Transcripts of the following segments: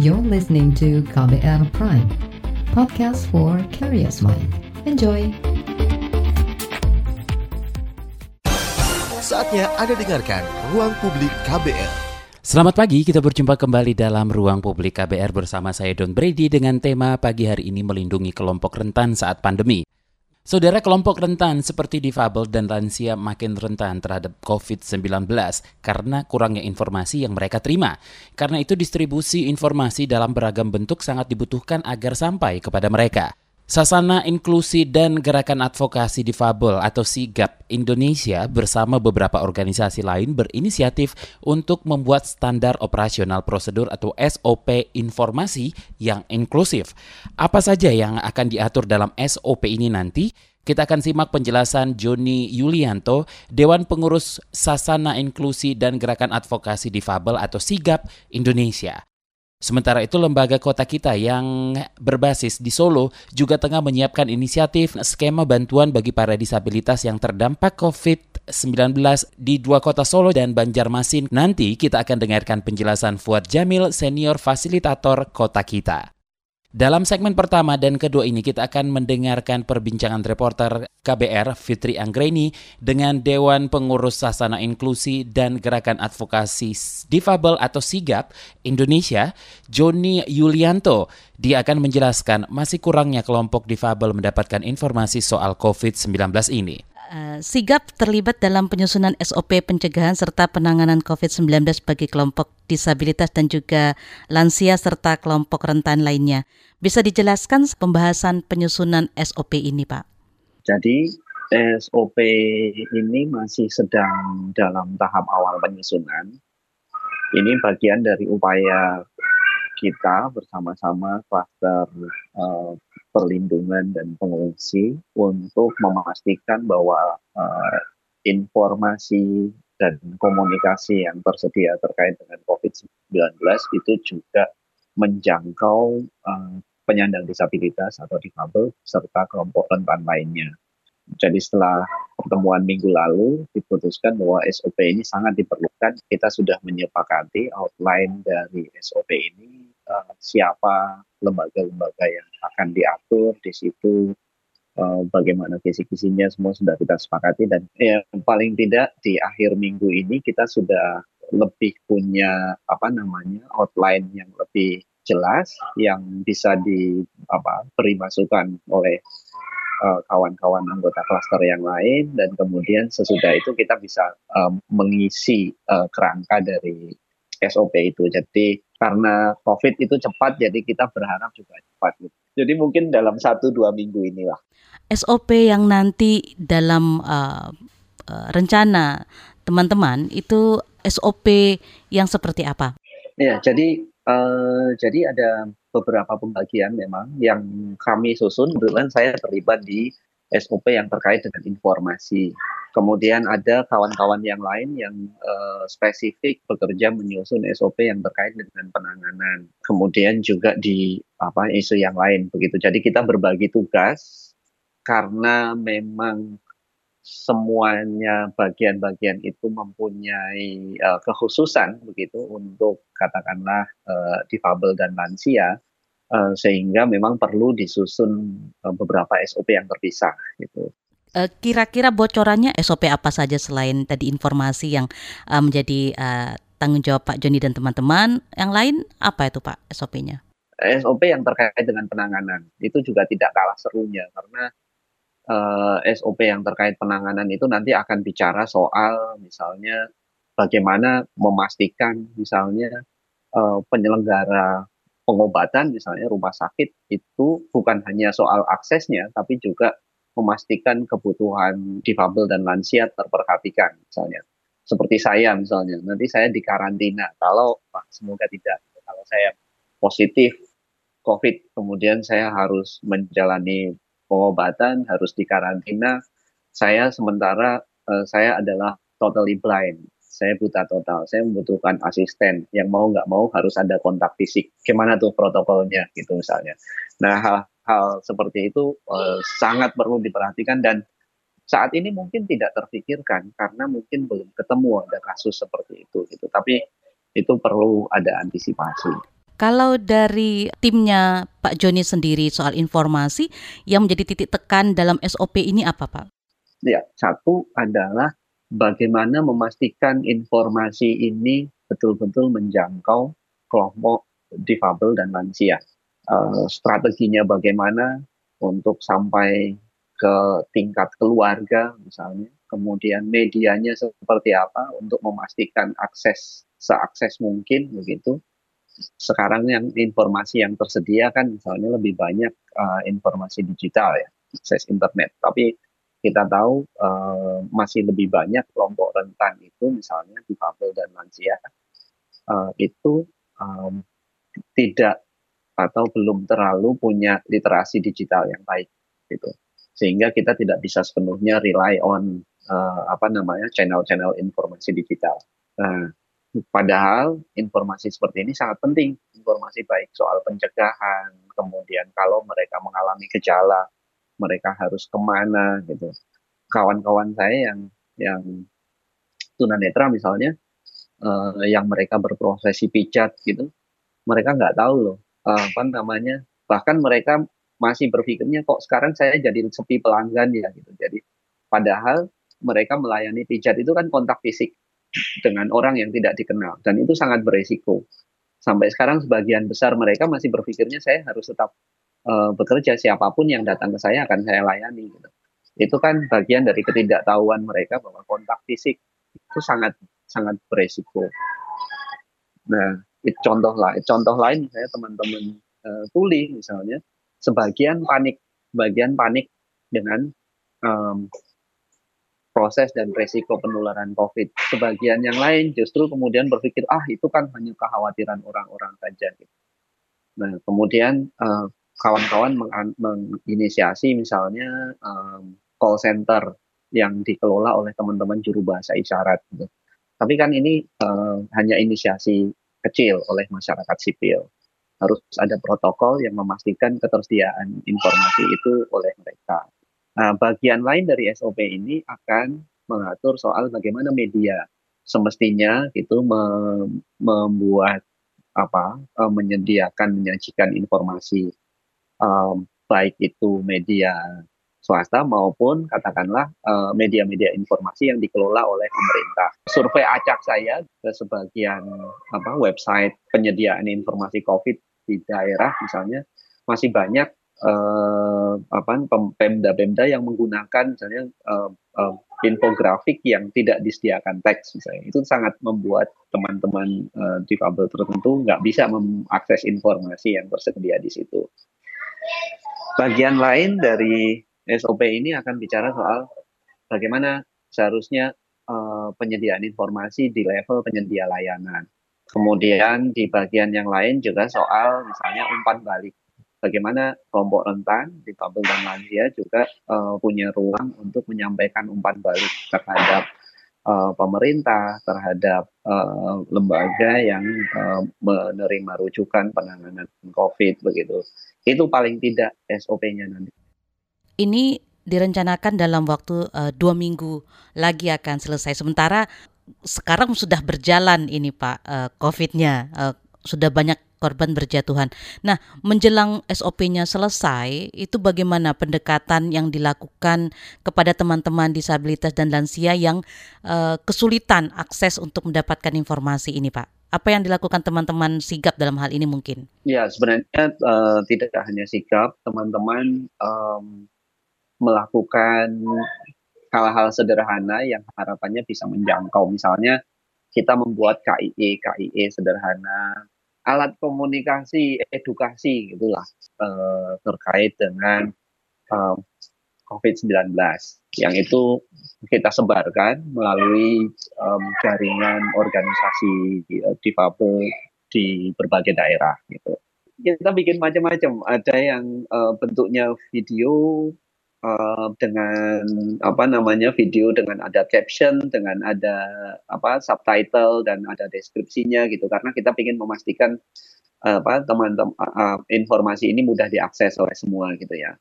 You're listening to KBR Prime, podcast for curious mind. Enjoy! Saatnya Anda dengarkan Ruang Publik KBR. Selamat pagi, kita berjumpa kembali dalam Ruang Publik KBR bersama saya Don Brady dengan tema pagi hari ini melindungi kelompok rentan saat pandemi. Saudara kelompok rentan seperti difabel dan lansia makin rentan terhadap COVID-19 karena kurangnya informasi yang mereka terima. Karena itu distribusi informasi dalam beragam bentuk sangat dibutuhkan agar sampai kepada mereka. Sasana Inklusi dan Gerakan Advokasi Difabel atau SIGAP Indonesia bersama beberapa organisasi lain berinisiatif untuk membuat standar operasional prosedur atau SOP informasi yang inklusif. Apa saja yang akan diatur dalam SOP ini nanti? Kita akan simak penjelasan Joni Yulianto, Dewan Pengurus Sasana Inklusi dan Gerakan Advokasi Difabel atau SIGAP Indonesia. Sementara itu lembaga kota kita yang berbasis di Solo juga tengah menyiapkan inisiatif skema bantuan bagi para disabilitas yang terdampak COVID-19 di dua kota Solo dan Banjarmasin. Nanti kita akan dengarkan penjelasan Fuad Jamil, senior fasilitator kota kita. Dalam segmen pertama dan kedua ini kita akan mendengarkan perbincangan reporter KBR Fitri Anggreni dengan Dewan Pengurus Sasana Inklusi dan Gerakan Advokasi Difabel atau SIGAP Indonesia, Joni Yulianto. Dia akan menjelaskan masih kurangnya kelompok difabel mendapatkan informasi soal COVID-19 ini. Uh, Sigap terlibat dalam penyusunan SOP pencegahan serta penanganan COVID-19 bagi kelompok disabilitas dan juga lansia serta kelompok rentan lainnya. Bisa dijelaskan pembahasan penyusunan SOP ini, Pak? Jadi SOP ini masih sedang dalam tahap awal penyusunan. Ini bagian dari upaya kita bersama-sama kluster uh, perlindungan dan pengungsi untuk memastikan bahwa uh, informasi dan komunikasi yang tersedia terkait dengan COVID-19 itu juga menjangkau uh, penyandang disabilitas atau difabel serta kelompok rentan lainnya. Jadi setelah pertemuan minggu lalu diputuskan bahwa SOP ini sangat diperlukan. Kita sudah menyepakati outline dari SOP ini siapa lembaga-lembaga yang akan diatur di situ uh, bagaimana kisi-kisinya semua sudah kita sepakati. Dan ya paling tidak di akhir minggu ini kita sudah lebih punya apa namanya outline yang lebih jelas yang bisa di apa beri masukan oleh eh, kawan-kawan anggota klaster yang lain. Dan kemudian sesudah itu kita bisa um, mengisi uh, kerangka dari SOP itu. Jadi karena COVID itu cepat, jadi kita berharap juga cepat. Gitu. Jadi mungkin dalam satu dua minggu inilah. SOP yang nanti dalam uh, uh, rencana teman-teman itu SOP yang seperti apa? Ya, jadi uh, jadi ada beberapa pembagian memang yang kami susun. Kebetulan saya terlibat di SOP yang terkait dengan informasi. Kemudian ada kawan-kawan yang lain yang uh, spesifik bekerja menyusun SOP yang terkait dengan penanganan. Kemudian juga di apa isu yang lain begitu. Jadi kita berbagi tugas karena memang semuanya bagian-bagian itu mempunyai uh, kekhususan begitu untuk katakanlah uh, difabel dan lansia uh, sehingga memang perlu disusun uh, beberapa SOP yang terpisah gitu. Kira-kira bocorannya SOP apa saja selain tadi informasi yang uh, menjadi uh, tanggung jawab Pak Joni dan teman-teman? Yang lain apa itu Pak SOP-nya? SOP yang terkait dengan penanganan itu juga tidak kalah serunya karena uh, eh, SOP yang terkait penanganan itu nanti akan bicara soal misalnya bagaimana memastikan misalnya uh, penyelenggara pengobatan misalnya rumah sakit itu bukan hanya soal aksesnya tapi juga memastikan kebutuhan difabel dan lansia terperhatikan misalnya seperti saya misalnya nanti saya dikarantina kalau semoga tidak kalau saya positif COVID kemudian saya harus menjalani pengobatan, harus dikarantina. Saya sementara uh, saya adalah totally blind. Saya buta total. Saya membutuhkan asisten yang mau nggak mau harus ada kontak fisik. Gimana tuh protokolnya gitu misalnya. Nah hal-hal seperti itu uh, sangat perlu diperhatikan dan saat ini mungkin tidak terpikirkan karena mungkin belum ketemu ada kasus seperti itu gitu. Tapi itu perlu ada antisipasi. Kalau dari timnya Pak Joni sendiri soal informasi yang menjadi titik tekan dalam SOP ini apa Pak? Ya, satu adalah bagaimana memastikan informasi ini betul-betul menjangkau kelompok difabel dan lansia. Uh, strateginya bagaimana untuk sampai ke tingkat keluarga misalnya, kemudian medianya seperti apa untuk memastikan akses seakses mungkin begitu. Sekarang yang informasi yang tersedia kan misalnya lebih banyak uh, informasi digital ya, akses internet. Tapi kita tahu uh, masih lebih banyak kelompok rentan itu misalnya difabel dan lansia uh, itu um, tidak atau belum terlalu punya literasi digital yang baik gitu sehingga kita tidak bisa sepenuhnya rely on uh, apa namanya channel-channel informasi digital. Nah, padahal informasi seperti ini sangat penting, informasi baik soal pencegahan, kemudian kalau mereka mengalami gejala mereka harus ke mana gitu. Kawan-kawan saya yang yang tunanetra misalnya, uh, yang mereka berprofesi pijat gitu, mereka nggak tahu loh uh, apa namanya. Bahkan mereka masih berpikirnya kok sekarang saya jadi sepi pelanggan ya gitu. Jadi padahal mereka melayani pijat itu kan kontak fisik dengan orang yang tidak dikenal dan itu sangat beresiko. Sampai sekarang sebagian besar mereka masih berpikirnya saya harus tetap uh, bekerja siapa pun yang datang ke saya akan saya layani gitu. Itu kan bagian dari ketidaktahuan mereka bahwa kontak fisik itu sangat sangat beresiko. Nah, contoh lah, contoh lain saya teman-teman uh, tuli misalnya, sebagian panik, bagian panik dengan um, proses dan resiko penularan COVID. Sebagian yang lain justru kemudian berpikir, ah itu kan hanya kekhawatiran orang-orang saja. Gitu. Nah, kemudian uh, kawan-kawan menginisiasi misalnya um, call center yang dikelola oleh teman-teman juru bahasa isyarat. Gitu. Tapi kan ini uh, hanya inisiasi kecil oleh masyarakat sipil. Harus ada protokol yang memastikan ketersediaan informasi itu oleh mereka. Nah, bagian lain dari SOP ini akan mengatur soal bagaimana media semestinya itu membuat apa menyediakan menyajikan informasi um, baik itu media swasta maupun katakanlah media-media informasi yang dikelola oleh pemerintah. Survei acak saya ke sebagian apa website penyediaan informasi COVID di daerah misalnya masih banyak pemda-pemda yang menggunakan misalnya uh, uh, infografik yang tidak disediakan teks misalnya itu sangat membuat teman-teman uh, difabel tertentu nggak bisa mengakses informasi yang tersedia di situ. Bagian lain dari SOP ini akan bicara soal bagaimana seharusnya uh, penyediaan informasi di level penyedia layanan. Kemudian di bagian yang lain juga soal misalnya umpan balik. Bagaimana kelompok rentan, di difabel dan lansia juga uh, punya ruang untuk menyampaikan umpan balik terhadap uh, pemerintah, terhadap uh, lembaga yang uh, menerima rujukan penanganan COVID begitu itu paling tidak SOP-nya nanti. Ini direncanakan dalam waktu uh, dua minggu lagi akan selesai. Sementara sekarang sudah berjalan ini Pak uh, COVID-nya, uh, sudah banyak korban berjatuhan. Nah, menjelang SOP-nya selesai, itu bagaimana pendekatan yang dilakukan kepada teman-teman disabilitas dan lansia yang uh, kesulitan akses untuk mendapatkan informasi ini, Pak? apa yang dilakukan teman-teman sigap dalam hal ini mungkin? Ya sebenarnya uh, tidak hanya sigap, teman-teman um, melakukan hal-hal sederhana yang harapannya bisa menjangkau. Misalnya kita membuat KIE, KIE sederhana, alat komunikasi, edukasi gitulah uh, terkait dengan um, COVID-19 yang itu kita sebarkan melalui um, jaringan organisasi uh, difabel di berbagai daerah gitu. Kita bikin macam-macam, ada yang uh, bentuknya video uh, dengan apa namanya video dengan ada caption, dengan ada apa subtitle dan ada deskripsinya gitu karena kita ingin memastikan apa teman-teman uh, informasi ini mudah diakses oleh semua gitu ya.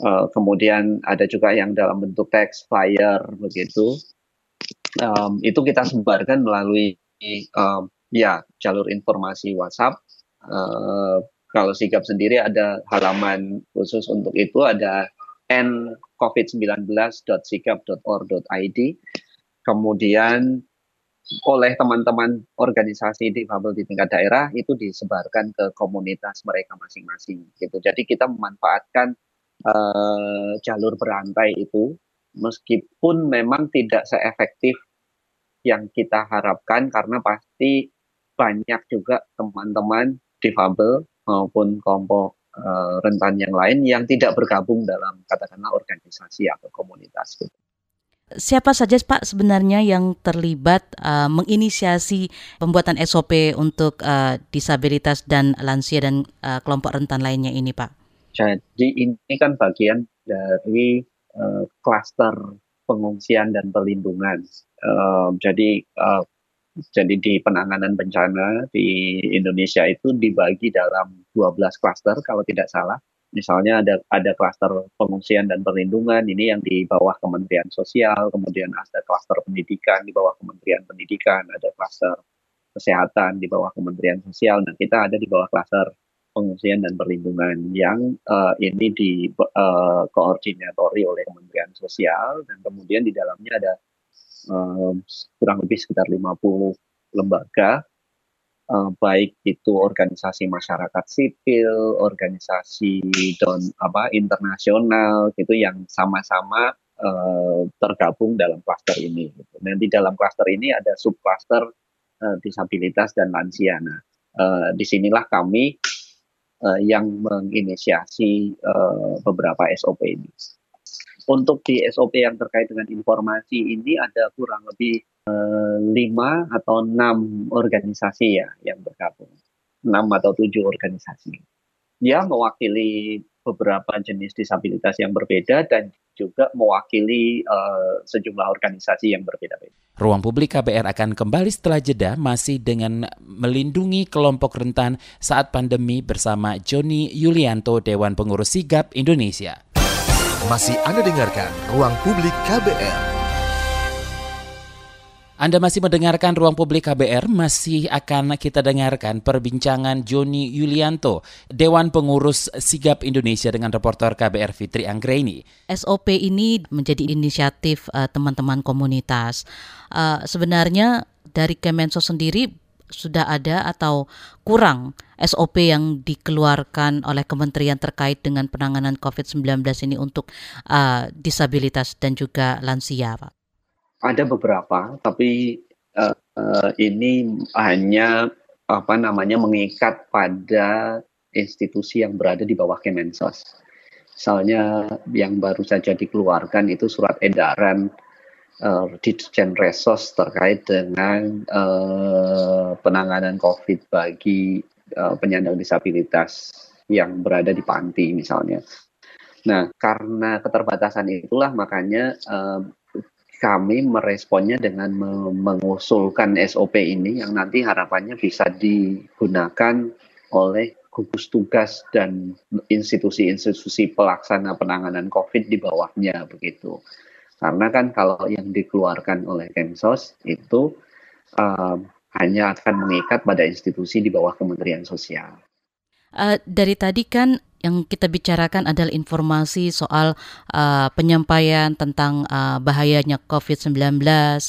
Uh, kemudian ada juga yang dalam bentuk teks, flyer begitu. Um, itu kita sebarkan melalui um, ya jalur informasi WhatsApp Uh, kalau sigap sendiri ada halaman khusus untuk itu ada ncovid19.sigap.org.id. Kemudian oleh teman-teman organisasi difabel di tingkat daerah itu disebarkan ke komunitas mereka masing-masing gitu. Jadi kita memanfaatkan uh, jalur berantai itu meskipun memang tidak seefektif yang kita harapkan karena pasti banyak juga teman-teman difabel maupun kelompok rentan yang lain yang tidak bergabung dalam katakanlah organisasi atau komunitas gitu. Siapa saja Pak sebenarnya yang terlibat uh, menginisiasi pembuatan SOP untuk uh, disabilitas dan lansia dan uh, kelompok rentan lainnya ini Pak? Jadi ini kan bagian dari klaster uh, pengungsian dan perlindungan. Uh, jadi uh, jadi di penanganan bencana di Indonesia itu dibagi dalam 12 klaster kalau tidak salah. Misalnya ada ada klaster pengungsian dan perlindungan ini yang di bawah Kementerian Sosial, kemudian ada klaster pendidikan di bawah Kementerian Pendidikan, ada klaster kesehatan di bawah Kementerian Sosial, dan kita ada di bawah klaster pengungsian dan perlindungan yang uh, ini di uh, koordinatori oleh Kementerian Sosial dan kemudian di dalamnya ada uh, kurang lebih sekitar 50 lembaga uh, baik itu organisasi masyarakat sipil, organisasi don apa internasional gitu yang sama-sama uh, tergabung dalam klaster ini. Gitu. Dan di dalam klaster ini ada subklaster uh, disabilitas dan lansia. Nah, uh, di sinilah kami uh, yang menginisiasi uh, beberapa SOP ini. Untuk di SOP yang terkait dengan informasi ini ada kurang lebih eh, lima atau enam organisasi ya yang bergabung, enam atau tujuh organisasi. Dia mewakili beberapa jenis disabilitas yang berbeda dan juga mewakili uh, sejumlah organisasi yang berbeda-beda. Ruang Publik KBR akan kembali setelah jeda masih dengan melindungi kelompok rentan saat pandemi bersama Joni Yulianto Dewan Pengurus Sigap Indonesia. Masih Anda dengarkan Ruang Publik KBR. Anda masih mendengarkan Ruang Publik KBR, masih akan kita dengarkan perbincangan Joni Yulianto, Dewan Pengurus Sigap Indonesia dengan reporter KBR Fitri Anggreni. SOP ini menjadi inisiatif uh, teman-teman komunitas. Uh, sebenarnya dari Kemensos sendiri sudah ada atau kurang SOP yang dikeluarkan oleh kementerian terkait dengan penanganan COVID-19 ini untuk uh, disabilitas dan juga lansia, Pak? Ada beberapa, tapi uh, uh, ini hanya apa namanya mengikat pada institusi yang berada di bawah Kemensos. Misalnya yang baru saja dikeluarkan itu surat edaran uh, Ditjen Resos terkait dengan uh, penanganan COVID bagi uh, penyandang disabilitas yang berada di panti misalnya. Nah, karena keterbatasan itulah makanya uh, kami meresponnya dengan mengusulkan SOP ini yang nanti harapannya bisa digunakan oleh gugus tugas dan institusi-institusi pelaksana penanganan COVID di bawahnya begitu. Karena kan kalau yang dikeluarkan oleh Kemsos itu uh, hanya akan mengikat pada institusi di bawah Kementerian Sosial. Uh, dari tadi kan yang kita bicarakan adalah informasi soal uh, penyampaian tentang uh, bahayanya COVID-19,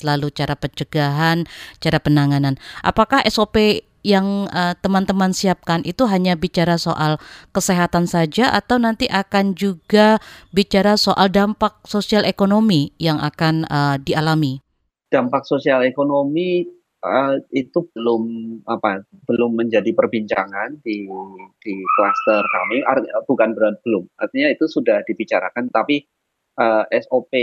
lalu cara pencegahan, cara penanganan. Apakah SOP yang uh, teman-teman siapkan itu hanya bicara soal kesehatan saja atau nanti akan juga bicara soal dampak sosial ekonomi yang akan uh, dialami? Dampak sosial ekonomi uh, itu belum apa belum menjadi perbincangan di di klaster kami. Art, bukan berat belum. Artinya itu sudah dibicarakan tapi uh, SOP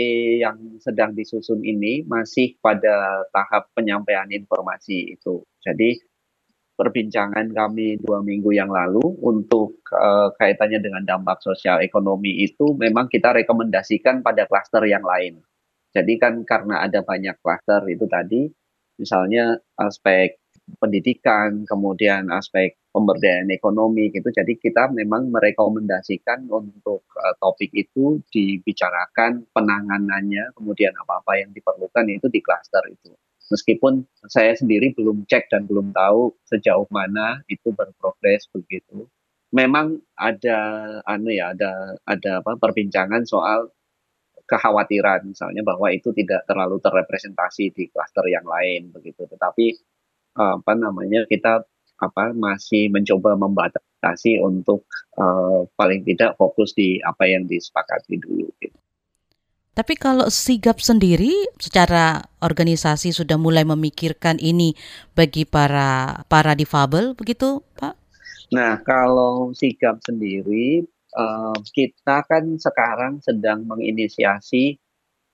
yang sedang disusun ini masih pada tahap penyampaian informasi itu. Jadi perbincangan kami dua minggu yang lalu untuk uh, kaitannya dengan dampak sosial ekonomi itu memang kita rekomendasikan pada klaster yang lain. Jadi kan karena ada banyak klaster itu tadi, misalnya aspek pendidikan, kemudian aspek pemberdayaan ekonomi gitu. Jadi kita memang merekomendasikan untuk uh, topik itu dibicarakan penanganannya, kemudian apa-apa yang diperlukan itu di klaster itu. Meskipun saya sendiri belum cek dan belum tahu sejauh mana itu berprogres begitu. Memang ada anu ya ada ada apa perbincangan soal kekhawatiran misalnya bahwa itu tidak terlalu terrepresentasi di klaster yang lain begitu. Tetapi apa namanya kita apa masih mencoba membatasi untuk uh, paling tidak fokus di apa yang disepakati dulu. Gitu. Tapi kalau sigap sendiri secara organisasi sudah mulai memikirkan ini bagi para para difabel begitu, Pak? Nah, kalau sigap sendiri uh, kita kan sekarang sedang menginisiasi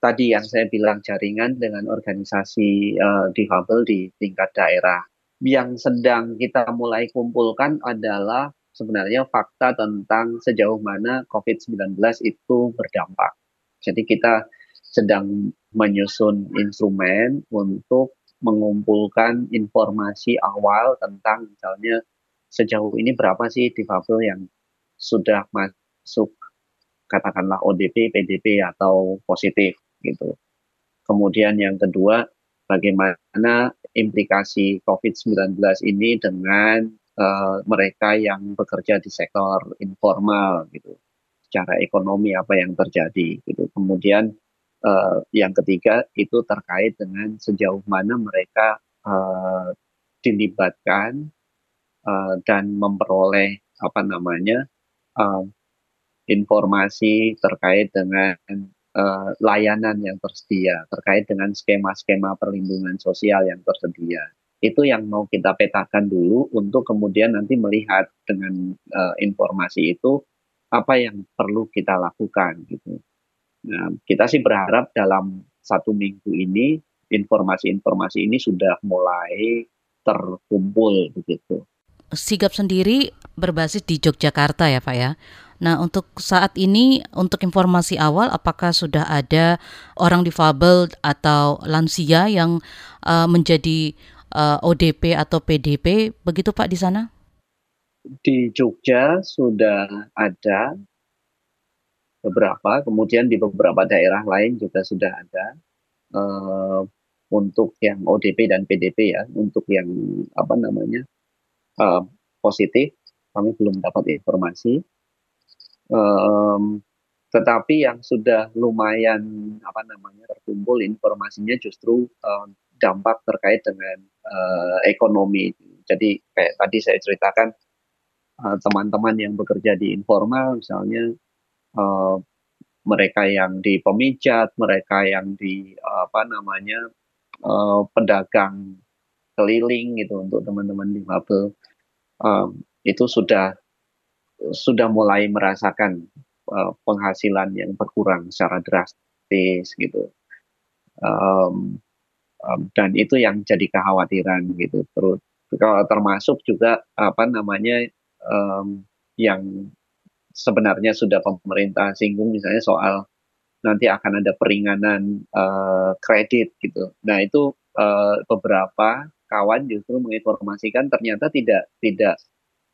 tadi yang saya bilang jaringan dengan organisasi uh, difabel di tingkat daerah. Yang sedang kita mulai kumpulkan adalah sebenarnya fakta tentang sejauh mana COVID-19 itu berdampak jadi kita sedang menyusun instrumen untuk mengumpulkan informasi awal tentang misalnya sejauh ini berapa sih difabel yang sudah masuk katakanlah ODP, PDP atau positif gitu. Kemudian yang kedua, bagaimana implikasi COVID-19 ini dengan uh, mereka yang bekerja di sektor informal gitu secara ekonomi apa yang terjadi gitu. Kemudian uh, yang ketiga itu terkait dengan sejauh mana mereka uh, dilibatkan uh, dan memperoleh apa namanya uh, informasi terkait dengan uh, layanan yang tersedia, terkait dengan skema-skema perlindungan sosial yang tersedia. Itu yang mau kita petakan dulu untuk kemudian nanti melihat dengan uh, informasi itu apa yang perlu kita lakukan gitu. Nah, kita sih berharap dalam satu minggu ini informasi-informasi ini sudah mulai terkumpul begitu. Sigap sendiri berbasis di Yogyakarta ya Pak ya. Nah untuk saat ini untuk informasi awal apakah sudah ada orang difabel atau lansia yang uh, menjadi uh, eh, ODP atau PDP begitu Pak di sana? di Jogja sudah ada beberapa, kemudian di beberapa daerah lain juga sudah ada uh, untuk yang ODP dan PDP ya, untuk yang apa namanya uh, positif kami belum dapat informasi. Um, tetapi yang sudah lumayan apa namanya terkumpul informasinya justru um, dampak terkait dengan uh, ekonomi. Jadi kayak tadi saya ceritakan Eh, teman-teman uh, yang bekerja di informal misalnya uh, mereka yang di pemijat, mereka yang di uh, apa namanya uh, pedagang keliling gitu untuk teman-teman di difabel um, itu sudah sudah mulai merasakan uh, penghasilan yang berkurang secara drastis gitu um, um, dan itu yang jadi kekhawatiran gitu terus kalau termasuk juga apa namanya um, yang sebenarnya sudah pemerintah singgung misalnya soal nanti akan ada peringanan uh, kredit gitu. Nah itu uh, beberapa kawan justru menginformasikan ternyata tidak tidak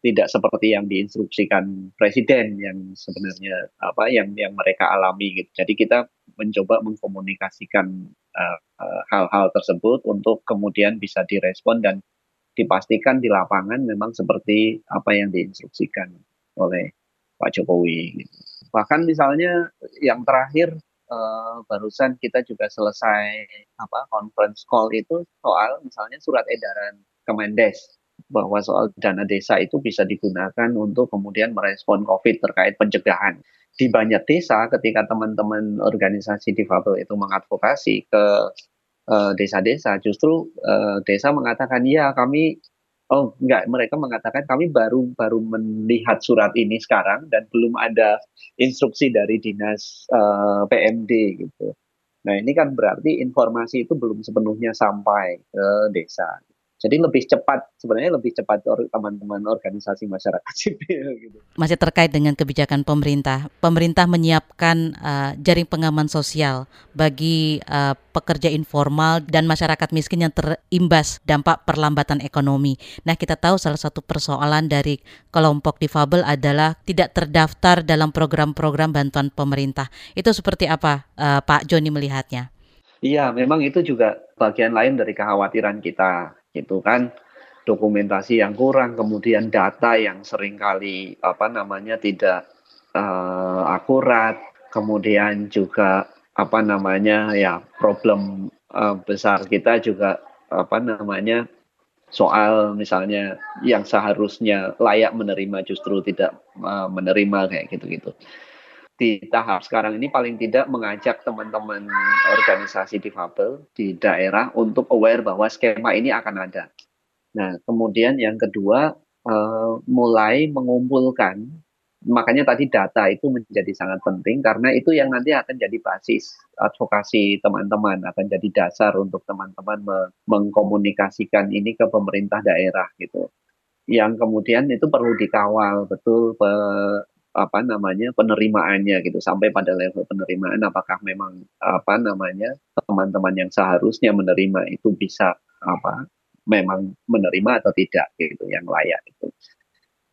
tidak seperti yang diinstruksikan presiden yang sebenarnya apa yang yang mereka alami gitu. Jadi kita mencoba mengkomunikasikan hal-hal uh, uh, tersebut untuk kemudian bisa direspon dan dipastikan di lapangan memang seperti apa yang diinstruksikan oleh Pak Jokowi. Gitu. Bahkan misalnya yang terakhir uh, barusan kita juga selesai apa conference call itu soal misalnya surat edaran Kemendes bahwa soal dana desa itu bisa digunakan untuk kemudian merespon COVID terkait pencegahan. Di banyak desa ketika teman-teman organisasi difabel itu mengadvokasi ke Eh, desa-desa, justru uh, desa mengatakan ya kami oh enggak mereka mengatakan kami baru baru melihat surat ini sekarang dan belum ada instruksi dari dinas uh, PMD gitu. Nah ini kan berarti informasi itu belum sepenuhnya sampai ke desa. Jadi lebih cepat sebenarnya lebih cepat teman-teman organisasi masyarakat sipil gitu. Masih terkait dengan kebijakan pemerintah. Pemerintah menyiapkan uh, jaring pengaman sosial bagi uh, pekerja informal dan masyarakat miskin yang terimbas dampak perlambatan ekonomi. Nah, kita tahu salah satu persoalan dari kelompok difabel adalah tidak terdaftar dalam program-program bantuan pemerintah. Itu seperti apa uh, Pak Joni melihatnya? Iya, memang itu juga bagian lain dari kekhawatiran kita, gitu kan. Dokumentasi yang kurang, kemudian data yang sering kali apa namanya tidak uh, akurat, kemudian juga apa namanya ya problem uh, besar kita juga apa namanya soal misalnya yang seharusnya layak menerima justru tidak uh, menerima kayak gitu-gitu di tahap sekarang ini paling tidak mengajak teman-teman organisasi difabel di daerah untuk aware bahwa skema ini akan ada. Nah, kemudian yang kedua uh, mulai mengumpulkan, makanya tadi data itu menjadi sangat penting karena itu yang nanti akan jadi basis advokasi teman-teman, akan jadi dasar untuk teman-teman me mengkomunikasikan ini ke pemerintah daerah gitu yang kemudian itu perlu dikawal betul apa namanya penerimaannya gitu sampai pada level penerimaan apakah memang apa namanya teman-teman yang seharusnya menerima itu bisa apa memang menerima atau tidak gitu yang layak itu.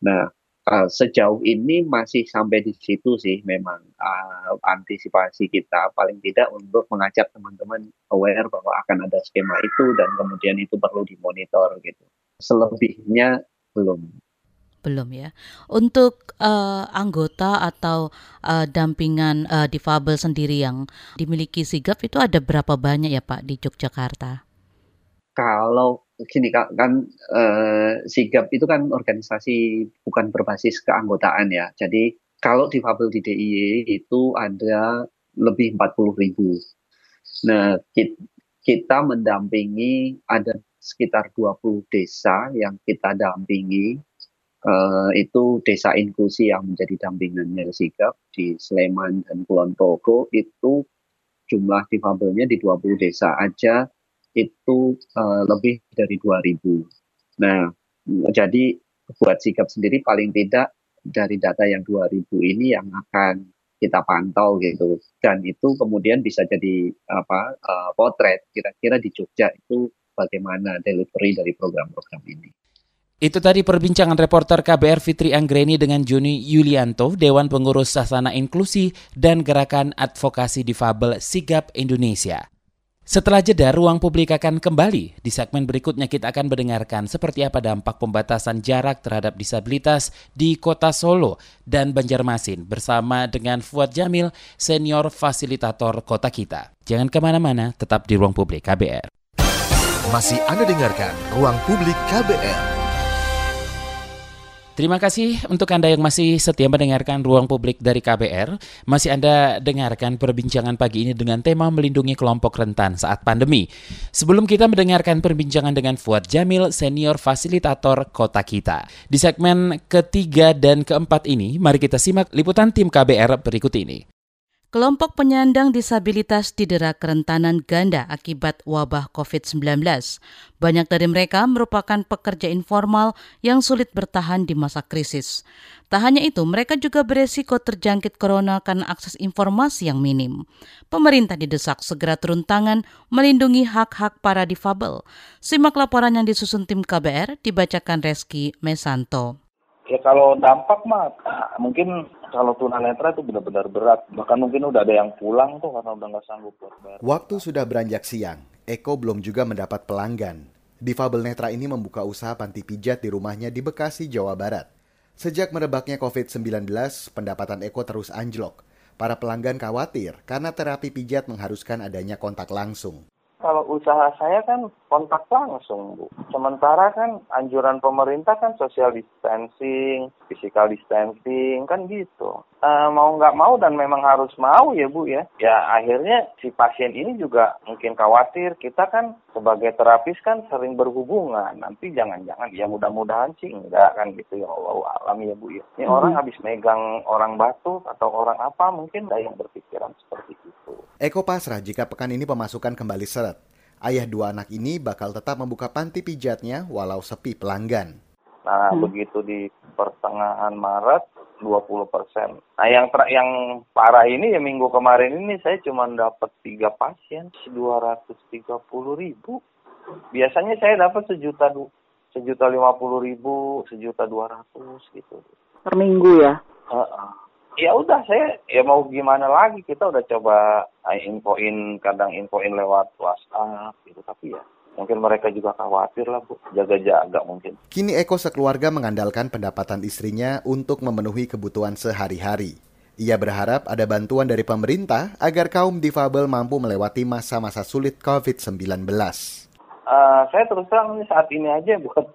Nah uh, sejauh ini masih sampai di situ sih memang uh, antisipasi kita paling tidak untuk mengajak teman-teman aware bahwa akan ada skema itu dan kemudian itu perlu dimonitor gitu. Selebihnya belum belum ya. Untuk uh, anggota atau uh, dampingan uh, difabel sendiri yang dimiliki sigap itu ada berapa banyak ya Pak di Yogyakarta? Kalau gini kan, uh, sigap itu kan organisasi bukan berbasis keanggotaan ya. Jadi kalau difabel di DIY itu ada lebih 40 ribu. Nah, kita mendampingi ada sekitar 20 desa yang kita dampingi uh, itu desa inklusi yang menjadi dampingannya Sigap di Sleman dan Kulon Progo itu jumlah difabelnya di 20 desa aja itu uh, lebih dari 2000. Nah, jadi buat Sigap sendiri paling tidak dari data yang 2000 ini yang akan kita pantau gitu dan itu kemudian bisa jadi apa uh, potret kira-kira di Jogja itu bagaimana delivery dari program-program ini. Itu tadi perbincangan reporter KBR Fitri Anggreni dengan Juni Yulianto, Dewan Pengurus Sasana Inklusi dan Gerakan Advokasi Difabel Sigap Indonesia. Setelah jeda, ruang publik akan kembali. Di segmen berikutnya kita akan mendengarkan seperti apa dampak pembatasan jarak terhadap disabilitas di kota Solo dan Banjarmasin bersama dengan Fuad Jamil, senior fasilitator kota kita. Jangan ke mana-mana, tetap di ruang publik KBR. Masih Anda dengarkan Ruang Publik KBR. Terima kasih untuk Anda yang masih setia mendengarkan Ruang Publik dari KBR. Masih Anda dengarkan perbincangan pagi ini dengan tema melindungi kelompok rentan saat pandemi. Sebelum kita mendengarkan perbincangan dengan Fuad Jamil, senior fasilitator Kota Kita. Di segmen ketiga dan keempat ini, mari kita simak liputan tim KBR berikut ini. Kelompok penyandang disabilitas didera kerentanan ganda akibat wabah COVID-19. Banyak dari mereka merupakan pekerja informal yang sulit bertahan di masa krisis. Tak hanya itu, mereka juga beresiko terjangkit corona karena akses informasi yang minim. Pemerintah didesak segera turun tangan melindungi hak-hak para difabel. Simak laporan yang disusun tim KBR dibacakan Reski Mesanto. Ya kalau dampak mah mungkin kalau tunanetra itu benar-benar berat. Bahkan mungkin udah ada yang pulang tuh karena udah nggak sanggup buat bayar. Waktu sudah beranjak siang, Eko belum juga mendapat pelanggan. Difabel netra ini membuka usaha panti pijat di rumahnya di Bekasi, Jawa Barat. Sejak merebaknya COVID-19, pendapatan Eko terus anjlok. Para pelanggan khawatir karena terapi pijat mengharuskan adanya kontak langsung. Kalau usaha saya kan kontak langsung, Bu. Sementara kan anjuran pemerintah kan social distancing, physical distancing, kan gitu. Uh, mau nggak mau dan memang harus mau ya, Bu ya. Ya akhirnya si pasien ini juga mungkin khawatir. Kita kan sebagai terapis kan sering berhubungan. Nanti jangan-jangan ya mudah-mudahan sih enggak kan gitu ya Allah alam ya, Bu ya. Ini hmm. orang habis megang orang batu atau orang apa mungkin ada yang berpikiran seperti itu. Eko pasrah jika pekan ini pemasukan kembali seret. Ayah dua anak ini bakal tetap membuka panti pijatnya walau sepi pelanggan. Nah, hmm. begitu di pertengahan Maret 20 persen. Nah, yang ter yang parah ini ya minggu kemarin ini saya cuma dapat tiga pasien, 230 ribu. Biasanya saya dapat sejuta sejuta lima puluh ribu, sejuta dua ratus gitu. Per minggu ya? Uh -uh ya udah saya ya mau gimana lagi kita udah coba eh, infoin kadang infoin lewat WhatsApp gitu tapi ya mungkin mereka juga khawatir lah bu jaga-jaga mungkin. Kini Eko sekeluarga mengandalkan pendapatan istrinya untuk memenuhi kebutuhan sehari-hari. Ia berharap ada bantuan dari pemerintah agar kaum difabel mampu melewati masa-masa sulit COVID-19. Uh, saya terus terang saat ini aja buat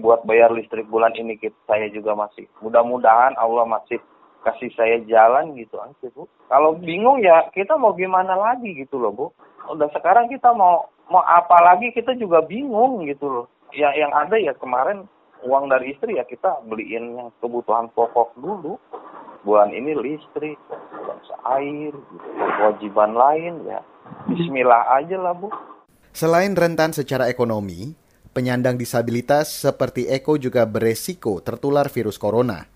buat bayar listrik bulan ini kita, saya juga masih mudah-mudahan Allah masih kasih saya jalan gitu aja bu. Kalau bingung ya kita mau gimana lagi gitu loh bu. Udah sekarang kita mau mau apa lagi kita juga bingung gitu loh. Ya yang ada ya kemarin uang dari istri ya kita beliin yang kebutuhan pokok dulu. Bulan ini listrik, bulan air, gitu. kewajiban lain ya. Bismillah aja lah bu. Selain rentan secara ekonomi, penyandang disabilitas seperti Eko juga beresiko tertular virus corona.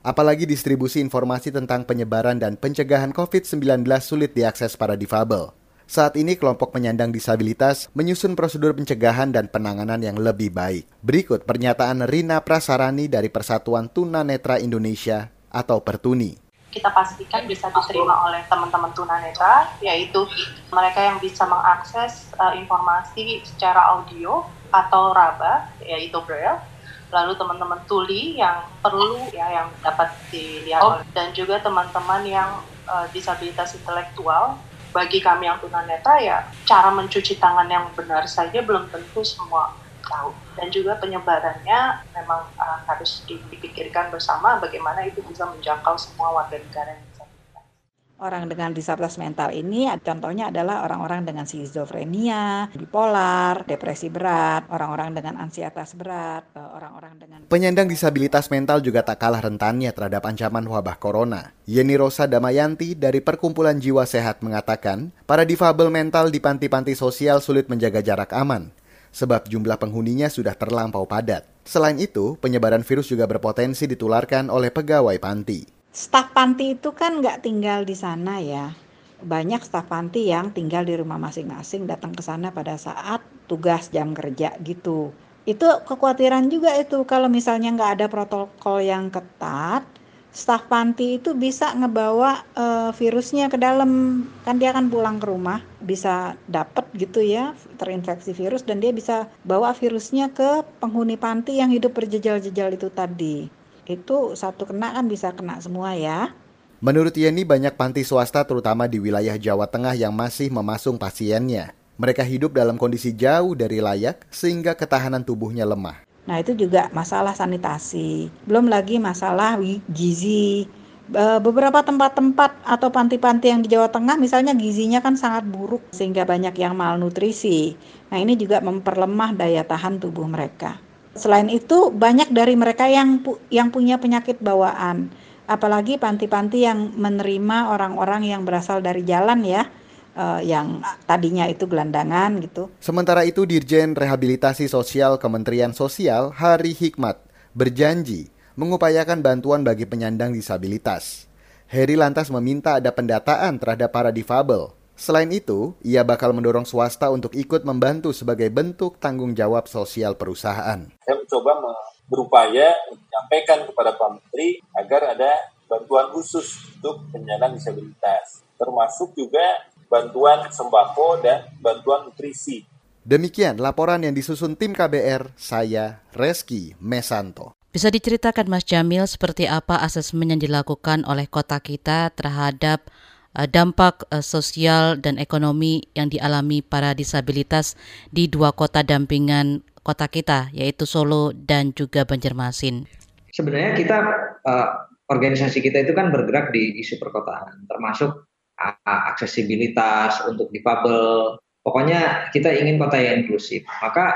Apalagi distribusi informasi tentang penyebaran dan pencegahan COVID-19 sulit diakses para difabel. Saat ini kelompok penyandang disabilitas menyusun prosedur pencegahan dan penanganan yang lebih baik. Berikut pernyataan Rina Prasarani dari Persatuan Tuna Netra Indonesia atau Pertuni kita pastikan bisa diterima oleh teman-teman tunanetra, yaitu mereka yang bisa mengakses uh, informasi secara audio atau raba, yaitu braille, lalu teman-teman tuli yang perlu ya yang dapat dilihat oh. dan juga teman-teman yang uh, disabilitas intelektual. Bagi kami yang tunanetra ya cara mencuci tangan yang benar saja belum tentu semua tahu. Dan juga penyebarannya memang uh, harus dipikirkan bersama bagaimana itu bisa menjangkau semua warga negara Orang dengan disabilitas mental ini contohnya adalah orang-orang dengan skizofrenia, bipolar, depresi berat, orang-orang dengan ansietas berat, eh, orang-orang dengan Penyandang disabilitas mental juga tak kalah rentannya terhadap ancaman wabah corona. Yeni Rosa Damayanti dari Perkumpulan Jiwa Sehat mengatakan, para difabel mental di panti-panti sosial sulit menjaga jarak aman sebab jumlah penghuninya sudah terlampau padat. Selain itu, penyebaran virus juga berpotensi ditularkan oleh pegawai panti staf panti itu kan nggak tinggal di sana ya. Banyak staf panti yang tinggal di rumah masing-masing datang ke sana pada saat tugas jam kerja gitu. Itu kekhawatiran juga itu kalau misalnya nggak ada protokol yang ketat, staf panti itu bisa ngebawa uh, virusnya ke dalam kan dia akan pulang ke rumah bisa dapet gitu ya terinfeksi virus dan dia bisa bawa virusnya ke penghuni panti yang hidup berjejal-jejal itu tadi itu satu kena kan bisa kena semua ya. Menurut Yeni, banyak panti swasta terutama di wilayah Jawa Tengah yang masih memasung pasiennya. Mereka hidup dalam kondisi jauh dari layak sehingga ketahanan tubuhnya lemah. Nah itu juga masalah sanitasi. Belum lagi masalah gizi. Beberapa tempat-tempat atau panti-panti yang di Jawa Tengah misalnya gizinya kan sangat buruk sehingga banyak yang malnutrisi. Nah ini juga memperlemah daya tahan tubuh mereka. Selain itu banyak dari mereka yang pu yang punya penyakit bawaan, apalagi panti-panti yang menerima orang-orang yang berasal dari jalan ya, uh, yang tadinya itu gelandangan gitu. Sementara itu Dirjen Rehabilitasi Sosial Kementerian Sosial Hari Hikmat berjanji mengupayakan bantuan bagi penyandang disabilitas. Heri lantas meminta ada pendataan terhadap para difabel Selain itu, ia bakal mendorong swasta untuk ikut membantu sebagai bentuk tanggung jawab sosial perusahaan. Saya mencoba berupaya menyampaikan kepada Pak Menteri agar ada bantuan khusus untuk penyandang disabilitas, termasuk juga bantuan sembako dan bantuan nutrisi. Demikian laporan yang disusun tim KBR, saya Reski Mesanto. Bisa diceritakan Mas Jamil seperti apa asesmen yang dilakukan oleh kota kita terhadap dampak uh, sosial dan ekonomi yang dialami para disabilitas di dua kota dampingan kota kita, yaitu Solo dan juga Banjarmasin. Sebenarnya kita uh, organisasi kita itu kan bergerak di isu perkotaan, termasuk aksesibilitas untuk difabel. Pokoknya kita ingin kota yang inklusif. Maka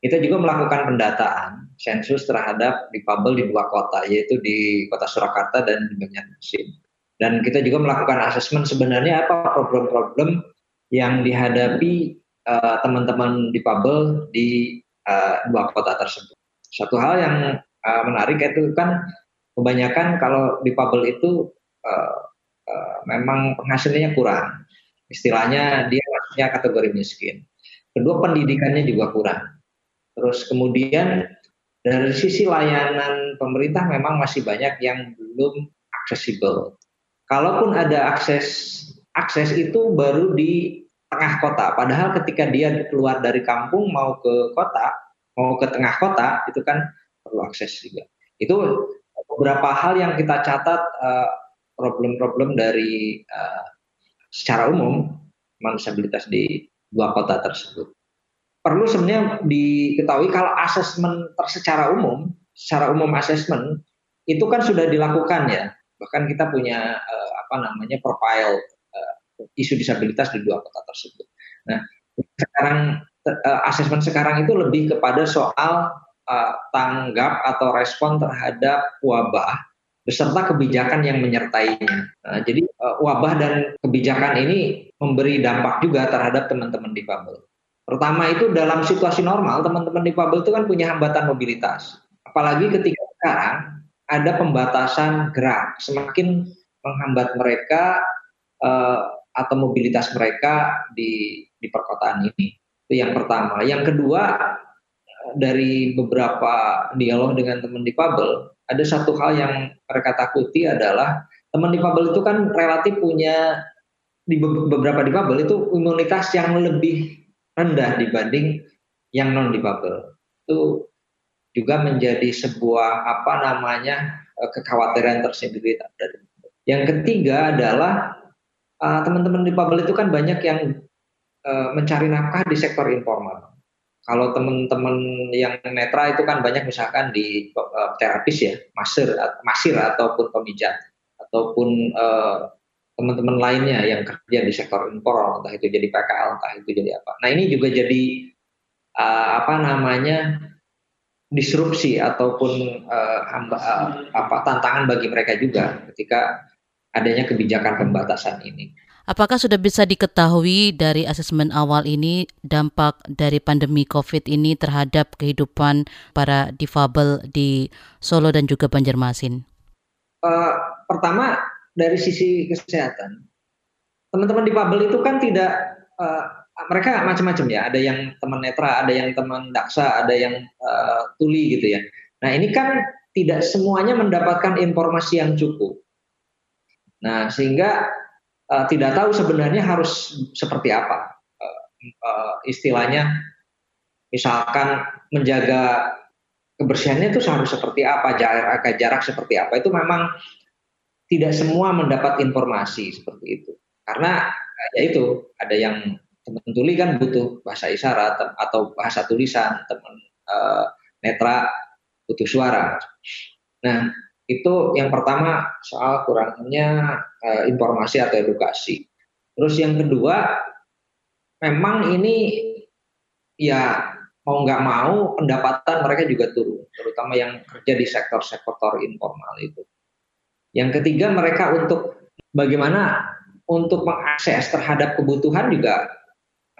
kita juga melakukan pendataan sensus terhadap difabel di dua kota, yaitu di kota Surakarta dan di Banjarmasin. Dan kita juga melakukan asesmen sebenarnya apa problem-problem yang dihadapi uh, teman-teman difabel di uh, dua kota tersebut. Satu hal yang uh, menarik itu kan kebanyakan kalau difabel itu uh, uh, memang penghasilannya kurang. Istilahnya dia masuknya kategori miskin. Kedua pendidikannya juga kurang. Terus kemudian dari sisi layanan pemerintah memang masih banyak yang belum aksesibel. Kalaupun ada akses akses itu baru di tengah kota. Padahal ketika dia keluar dari kampung mau ke kota, mau ke tengah kota itu kan perlu akses juga. Itu beberapa hal yang kita catat uh, problem-problem dari uh, secara umum disabilitas di dua kota tersebut. Perlu sebenarnya diketahui kalau asesmen secara umum, secara umum asesmen itu kan sudah dilakukan ya. Bahkan kita punya uh, apa namanya profile isu disabilitas di dua kota tersebut. Nah, sekarang uh, asesmen sekarang itu lebih kepada soal uh, tanggap atau respon terhadap wabah beserta kebijakan yang menyertainya. Nah, jadi uh, wabah dan kebijakan ini memberi dampak juga terhadap teman-teman difabel. Pertama itu dalam situasi normal teman-teman difabel itu kan punya hambatan mobilitas. Apalagi ketika sekarang ada pembatasan gerak, semakin menghambat mereka uh, atau mobilitas mereka di di perkotaan ini. Itu yang pertama. Yang kedua dari beberapa dialog dengan teman difabel, ada satu hal yang mereka takuti adalah teman difabel itu kan relatif punya di beberapa difabel itu imunitas yang lebih rendah dibanding yang non difabel. Itu juga menjadi sebuah apa namanya eh, kekhawatiran tersendiri Yang ketiga adalah uh, teman-teman di Pabel itu kan banyak yang uh, mencari nafkah di sektor informal. Kalau teman-teman yang netra itu kan banyak misalkan di terapis ya, masir, masir ataupun pemijat, ataupun teman-teman lainnya yang kerja di sektor informal, entah itu jadi PKL, entah itu jadi apa. Nah ini juga jadi apa namanya disrupsi ataupun uh, hamba, uh, apa tantangan bagi mereka juga ketika adanya kebijakan pembatasan ini. Apakah sudah bisa diketahui dari asesmen awal ini dampak dari pandemi COVID ini terhadap kehidupan para difabel di Solo dan juga Banjarmasin? Uh, pertama dari sisi kesehatan, teman-teman difabel itu kan tidak uh, mereka macam-macam ya. Ada yang teman netra, ada yang teman daksa, ada yang uh, tuli gitu ya. Nah ini kan tidak semuanya mendapatkan informasi yang cukup. Nah, sehingga uh, tidak tahu sebenarnya harus seperti apa. Uh, uh, istilahnya, misalkan menjaga kebersihannya itu harus seperti apa, jarak jarak seperti apa. Itu memang tidak semua mendapat informasi seperti itu. Karena ya itu ada yang teman tuli kan butuh bahasa isyarat atau bahasa tulisan, teman uh, netra butuh suara. Nah, itu yang pertama soal kurangnya uh, informasi atau edukasi. Terus yang kedua, memang ini ya mau nggak mau pendapatan mereka juga turun, terutama yang kerja di sektor-sektor informal itu. Yang ketiga mereka untuk bagaimana untuk mengakses terhadap kebutuhan juga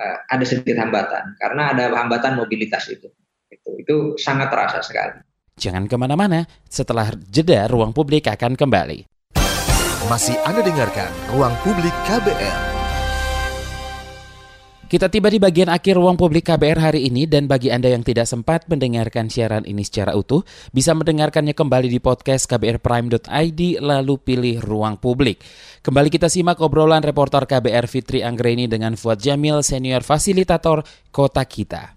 uh, ada sedikit hambatan karena ada hambatan mobilitas itu. Itu itu sangat terasa sekali. Jangan ke mana-mana, setelah jeda ruang publik akan kembali. Masih Anda dengarkan Ruang Publik KBR. Kita tiba di bagian akhir ruang publik KBR hari ini dan bagi Anda yang tidak sempat mendengarkan siaran ini secara utuh, bisa mendengarkannya kembali di podcast kbrprime.id lalu pilih ruang publik. Kembali kita simak obrolan reporter KBR Fitri Anggreni dengan Fuad Jamil, senior fasilitator Kota Kita.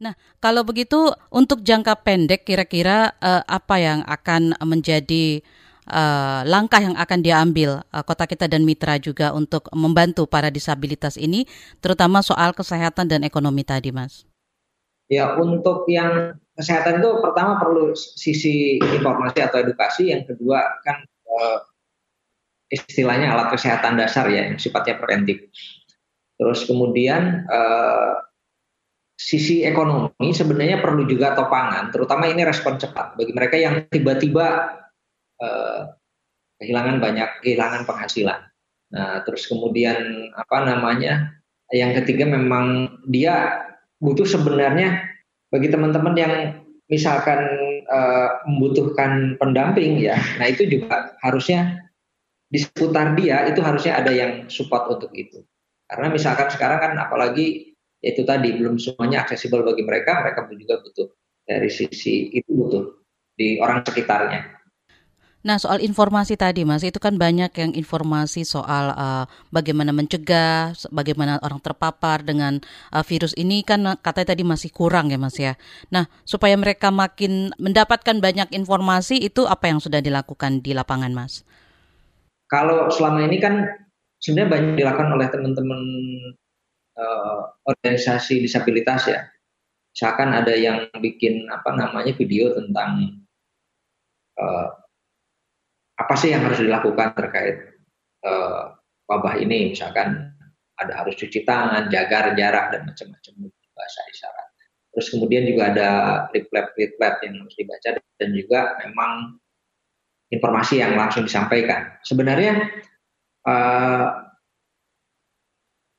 Nah, kalau begitu untuk jangka pendek kira-kira uh, apa yang akan menjadi uh, langkah yang akan diambil uh, kota kita dan mitra juga untuk membantu para disabilitas ini, terutama soal kesehatan dan ekonomi tadi, Mas? Ya, untuk yang kesehatan itu pertama perlu sisi informasi atau edukasi, yang kedua kan uh, istilahnya alat kesehatan dasar ya, yang sifatnya preventif. Terus kemudian uh, sisi ekonomi sebenarnya perlu juga topangan, terutama ini respon cepat bagi mereka yang tiba-tiba uh, kehilangan banyak kehilangan penghasilan. Nah, terus kemudian apa namanya? Yang ketiga memang dia butuh sebenarnya bagi teman-teman yang misalkan uh, membutuhkan pendamping ya. Nah, itu juga harusnya di seputar dia itu harusnya ada yang support untuk itu. Karena misalkan sekarang kan apalagi itu tadi belum semuanya aksesibel bagi mereka, mereka juga butuh dari sisi itu butuh di orang sekitarnya. Nah, soal informasi tadi, Mas, itu kan banyak yang informasi soal uh, bagaimana mencegah, bagaimana orang terpapar dengan uh, virus ini kan katanya tadi masih kurang ya, Mas ya. Nah, supaya mereka makin mendapatkan banyak informasi itu apa yang sudah dilakukan di lapangan, Mas? Kalau selama ini kan sebenarnya banyak dilakukan oleh teman-teman uh, organisasi disabilitas ya. Misalkan ada yang bikin apa namanya video tentang apa sih yang harus dilakukan terkait uh, wabah ini misalkan ada harus cuci tangan, jaga jarak dan macam-macam bahasa isyarat. Terus kemudian juga ada leaflet-leaflet yang harus dibaca dan juga memang informasi yang langsung disampaikan. Sebenarnya uh,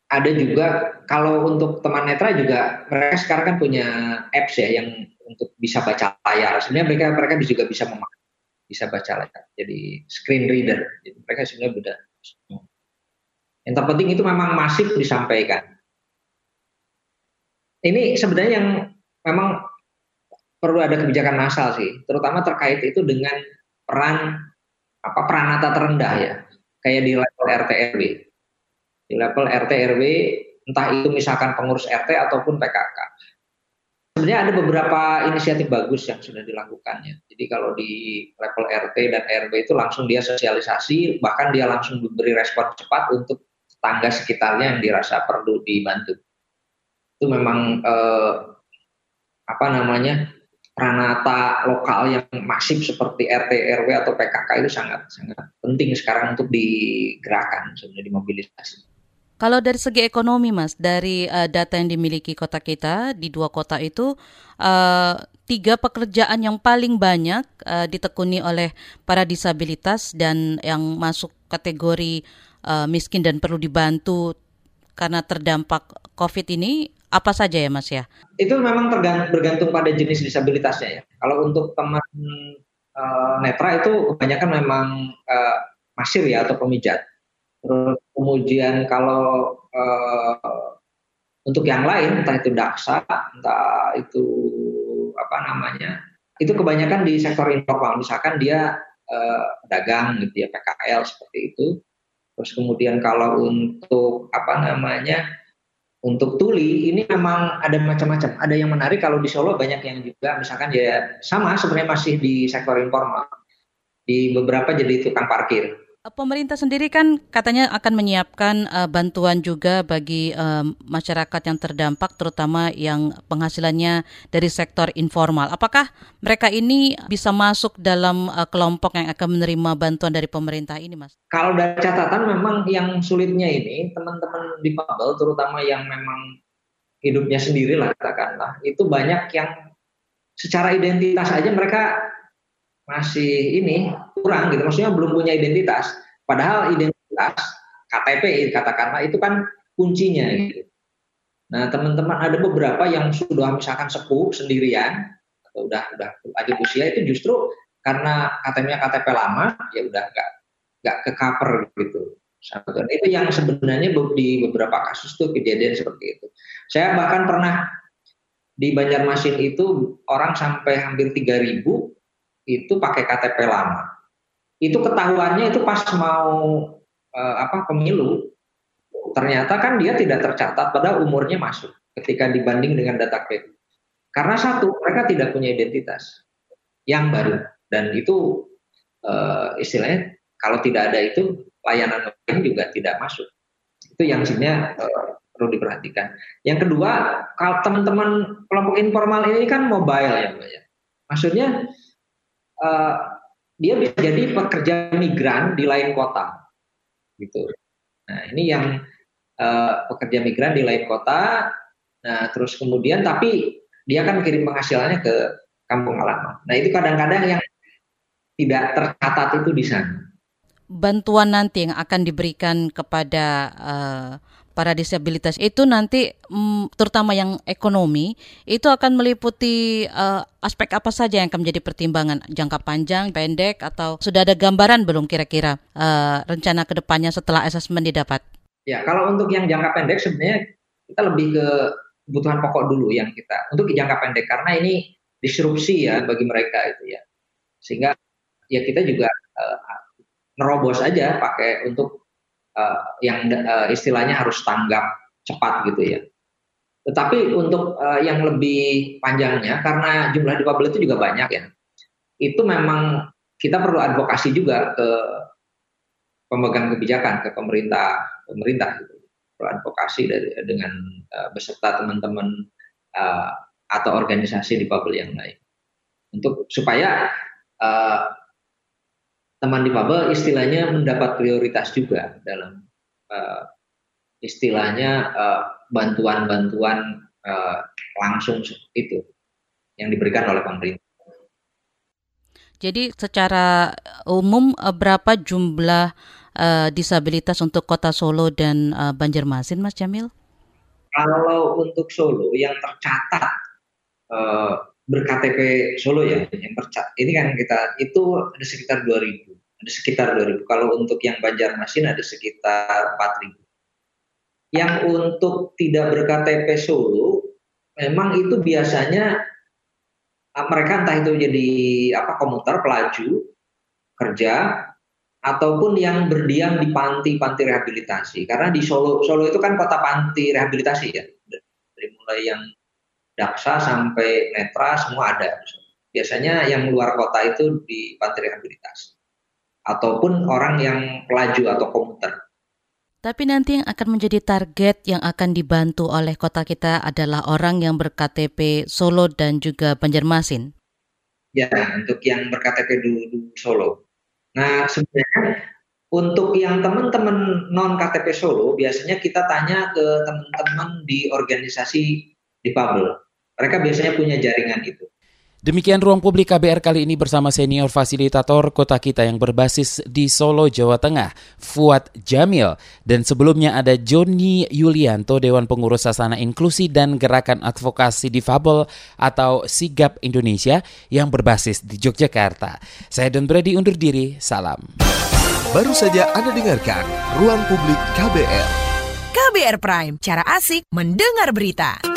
ada juga kalau untuk teman netra juga mereka sekarang kan punya apps ya yang untuk bisa baca layar. Sebenarnya mereka mereka juga bisa memakai bisa baca layar. Jadi screen reader. Jadi mereka sebenarnya beda. Yang terpenting itu memang masif disampaikan. Ini sebenarnya yang memang perlu ada kebijakan massal sih, terutama terkait itu dengan peran apa peranata terendah ya, kayak di level RT RW. Di level RT RW entah itu misalkan pengurus RT ataupun PKK sebenarnya ada beberapa inisiatif bagus yang sudah dilakukannya. Jadi kalau di level RT dan RW itu langsung dia sosialisasi, bahkan dia langsung memberi respon cepat untuk tangga sekitarnya yang dirasa perlu dibantu. Itu memang eh, apa namanya pranata lokal yang masif seperti RT RW atau PKK itu sangat sangat penting sekarang untuk digerakkan sebenarnya dimobilisasi. Kalau dari segi ekonomi, Mas, dari uh, data yang dimiliki kota kita di dua kota itu uh, tiga pekerjaan yang paling banyak uh, ditekuni oleh para disabilitas dan yang masuk kategori uh, miskin dan perlu dibantu karena terdampak COVID ini apa saja ya, Mas ya? Itu memang tergantung bergantung pada jenis disabilitasnya ya. Kalau untuk teman uh, netra itu kebanyakan memang uh, masir ya atau pemijat Terus kemudian kalau uh, untuk yang lain entah itu daksa, entah itu apa namanya, itu kebanyakan di sektor informal. Misalkan dia uh, dagang gitu ya PKL seperti itu. Terus kemudian kalau untuk apa namanya untuk tuli ini memang ada macam-macam. Ada yang menarik kalau di Solo banyak yang juga misalkan ya sama sebenarnya masih di sektor informal. Di beberapa jadi tukang parkir pemerintah sendiri kan katanya akan menyiapkan uh, bantuan juga bagi uh, masyarakat yang terdampak, terutama yang penghasilannya dari sektor informal. Apakah mereka ini bisa masuk dalam uh, kelompok yang akan menerima bantuan dari pemerintah ini, Mas? Kalau dari catatan memang yang sulitnya ini teman-teman di difabel, terutama yang memang hidupnya sendiri lah katakanlah, itu banyak yang secara identitas aja mereka masih ini kurang gitu maksudnya belum punya identitas padahal identitas KTP katakanlah itu kan kuncinya gitu. Nah teman-teman ada beberapa yang sudah misalkan sepuh sendirian atau udah udah lanjut usia itu justru karena KTP-nya KTP lama ya udah nggak nggak ke cover gitu. Dan itu yang sebenarnya di beberapa kasus tuh kejadian seperti itu. Saya bahkan pernah di Banjarmasin itu orang sampai hampir 3000 itu pakai KTP lama. Itu ketahuannya itu pas mau uh, apa pemilu, ternyata kan dia tidak tercatat pada umurnya masuk ketika dibanding dengan data kredit. Karena satu, mereka tidak punya identitas yang baru dan itu uh, istilahnya kalau tidak ada itu layanan lain juga tidak masuk. Itu yang sebenarnya uh, perlu diperhatikan. Yang kedua, kalau teman-teman kelompok informal ini kan mobile ya, ya. Maksudnya uh, dia bisa jadi pekerja migran di lain kota, gitu. Nah ini yang uh, pekerja migran di lain kota, nah terus kemudian tapi dia kan kirim penghasilannya ke kampung halaman. Nah itu kadang-kadang yang tidak tercatat itu di sana. Bantuan nanti yang akan diberikan kepada uh, para disabilitas itu nanti mm, terutama yang ekonomi itu akan meliputi uh, aspek apa saja yang akan menjadi pertimbangan jangka panjang, pendek atau sudah ada gambaran belum kira-kira uh, rencana ke depannya setelah asesmen didapat? Ya kalau untuk yang jangka pendek sebenarnya kita lebih ke kebutuhan pokok dulu yang kita untuk jangka pendek karena ini disrupsi ya bagi mereka itu ya sehingga ya kita juga uh, nerobos aja pakai untuk uh, yang uh, istilahnya harus tanggap cepat gitu ya. Tetapi untuk uh, yang lebih panjangnya karena jumlah difabel itu juga banyak ya. Itu memang kita perlu advokasi juga ke pemegang kebijakan, ke pemerintah pemerintah gitu. Perlu advokasi dari, dengan uh, beserta teman-teman uh, atau organisasi difabel yang lain. Untuk supaya uh, teman difabel istilahnya mendapat prioritas juga dalam uh, istilahnya bantuan-bantuan uh, langsung itu yang diberikan oleh pemerintah. Jadi secara umum berapa jumlah uh, disabilitas untuk Kota Solo dan uh, Banjarmasin, Mas Jamil? Kalau untuk Solo yang tercatat uh, berKTP Solo ya, yang tercatat ini kan kita itu ada sekitar 2000, ada sekitar 2000. Kalau untuk yang Banjarmasin ada sekitar 4000. Yang untuk tidak berKTP Solo, memang itu biasanya ah, mereka entah itu jadi apa komuter pelaju kerja ataupun yang berdiam di panti-panti rehabilitasi. Karena di Solo Solo itu kan kota panti rehabilitasi ya. Dari mulai yang Daksa sampai Netra semua ada. Biasanya yang luar kota itu di panti rehabilitasi. Ataupun orang yang pelaju atau komuter. Tapi nanti yang akan menjadi target yang akan dibantu oleh kota kita adalah orang yang berKTP Solo dan juga Banjarmasin. Ya, untuk yang berKTP dulu, dulu Solo. Nah, sebenarnya untuk yang teman-teman non KTP Solo biasanya kita tanya ke teman-teman di organisasi difabel. Mereka biasanya punya jaringan itu. Demikian ruang publik KBR kali ini bersama senior fasilitator kota kita yang berbasis di Solo, Jawa Tengah, Fuad Jamil. Dan sebelumnya ada Joni Yulianto, Dewan Pengurus Sasana Inklusi dan Gerakan Advokasi Difabel atau Sigap Indonesia yang berbasis di Yogyakarta. Saya Don Brady undur diri, salam. Baru saja Anda dengarkan Ruang Publik KBR. KBR Prime, cara asik mendengar berita.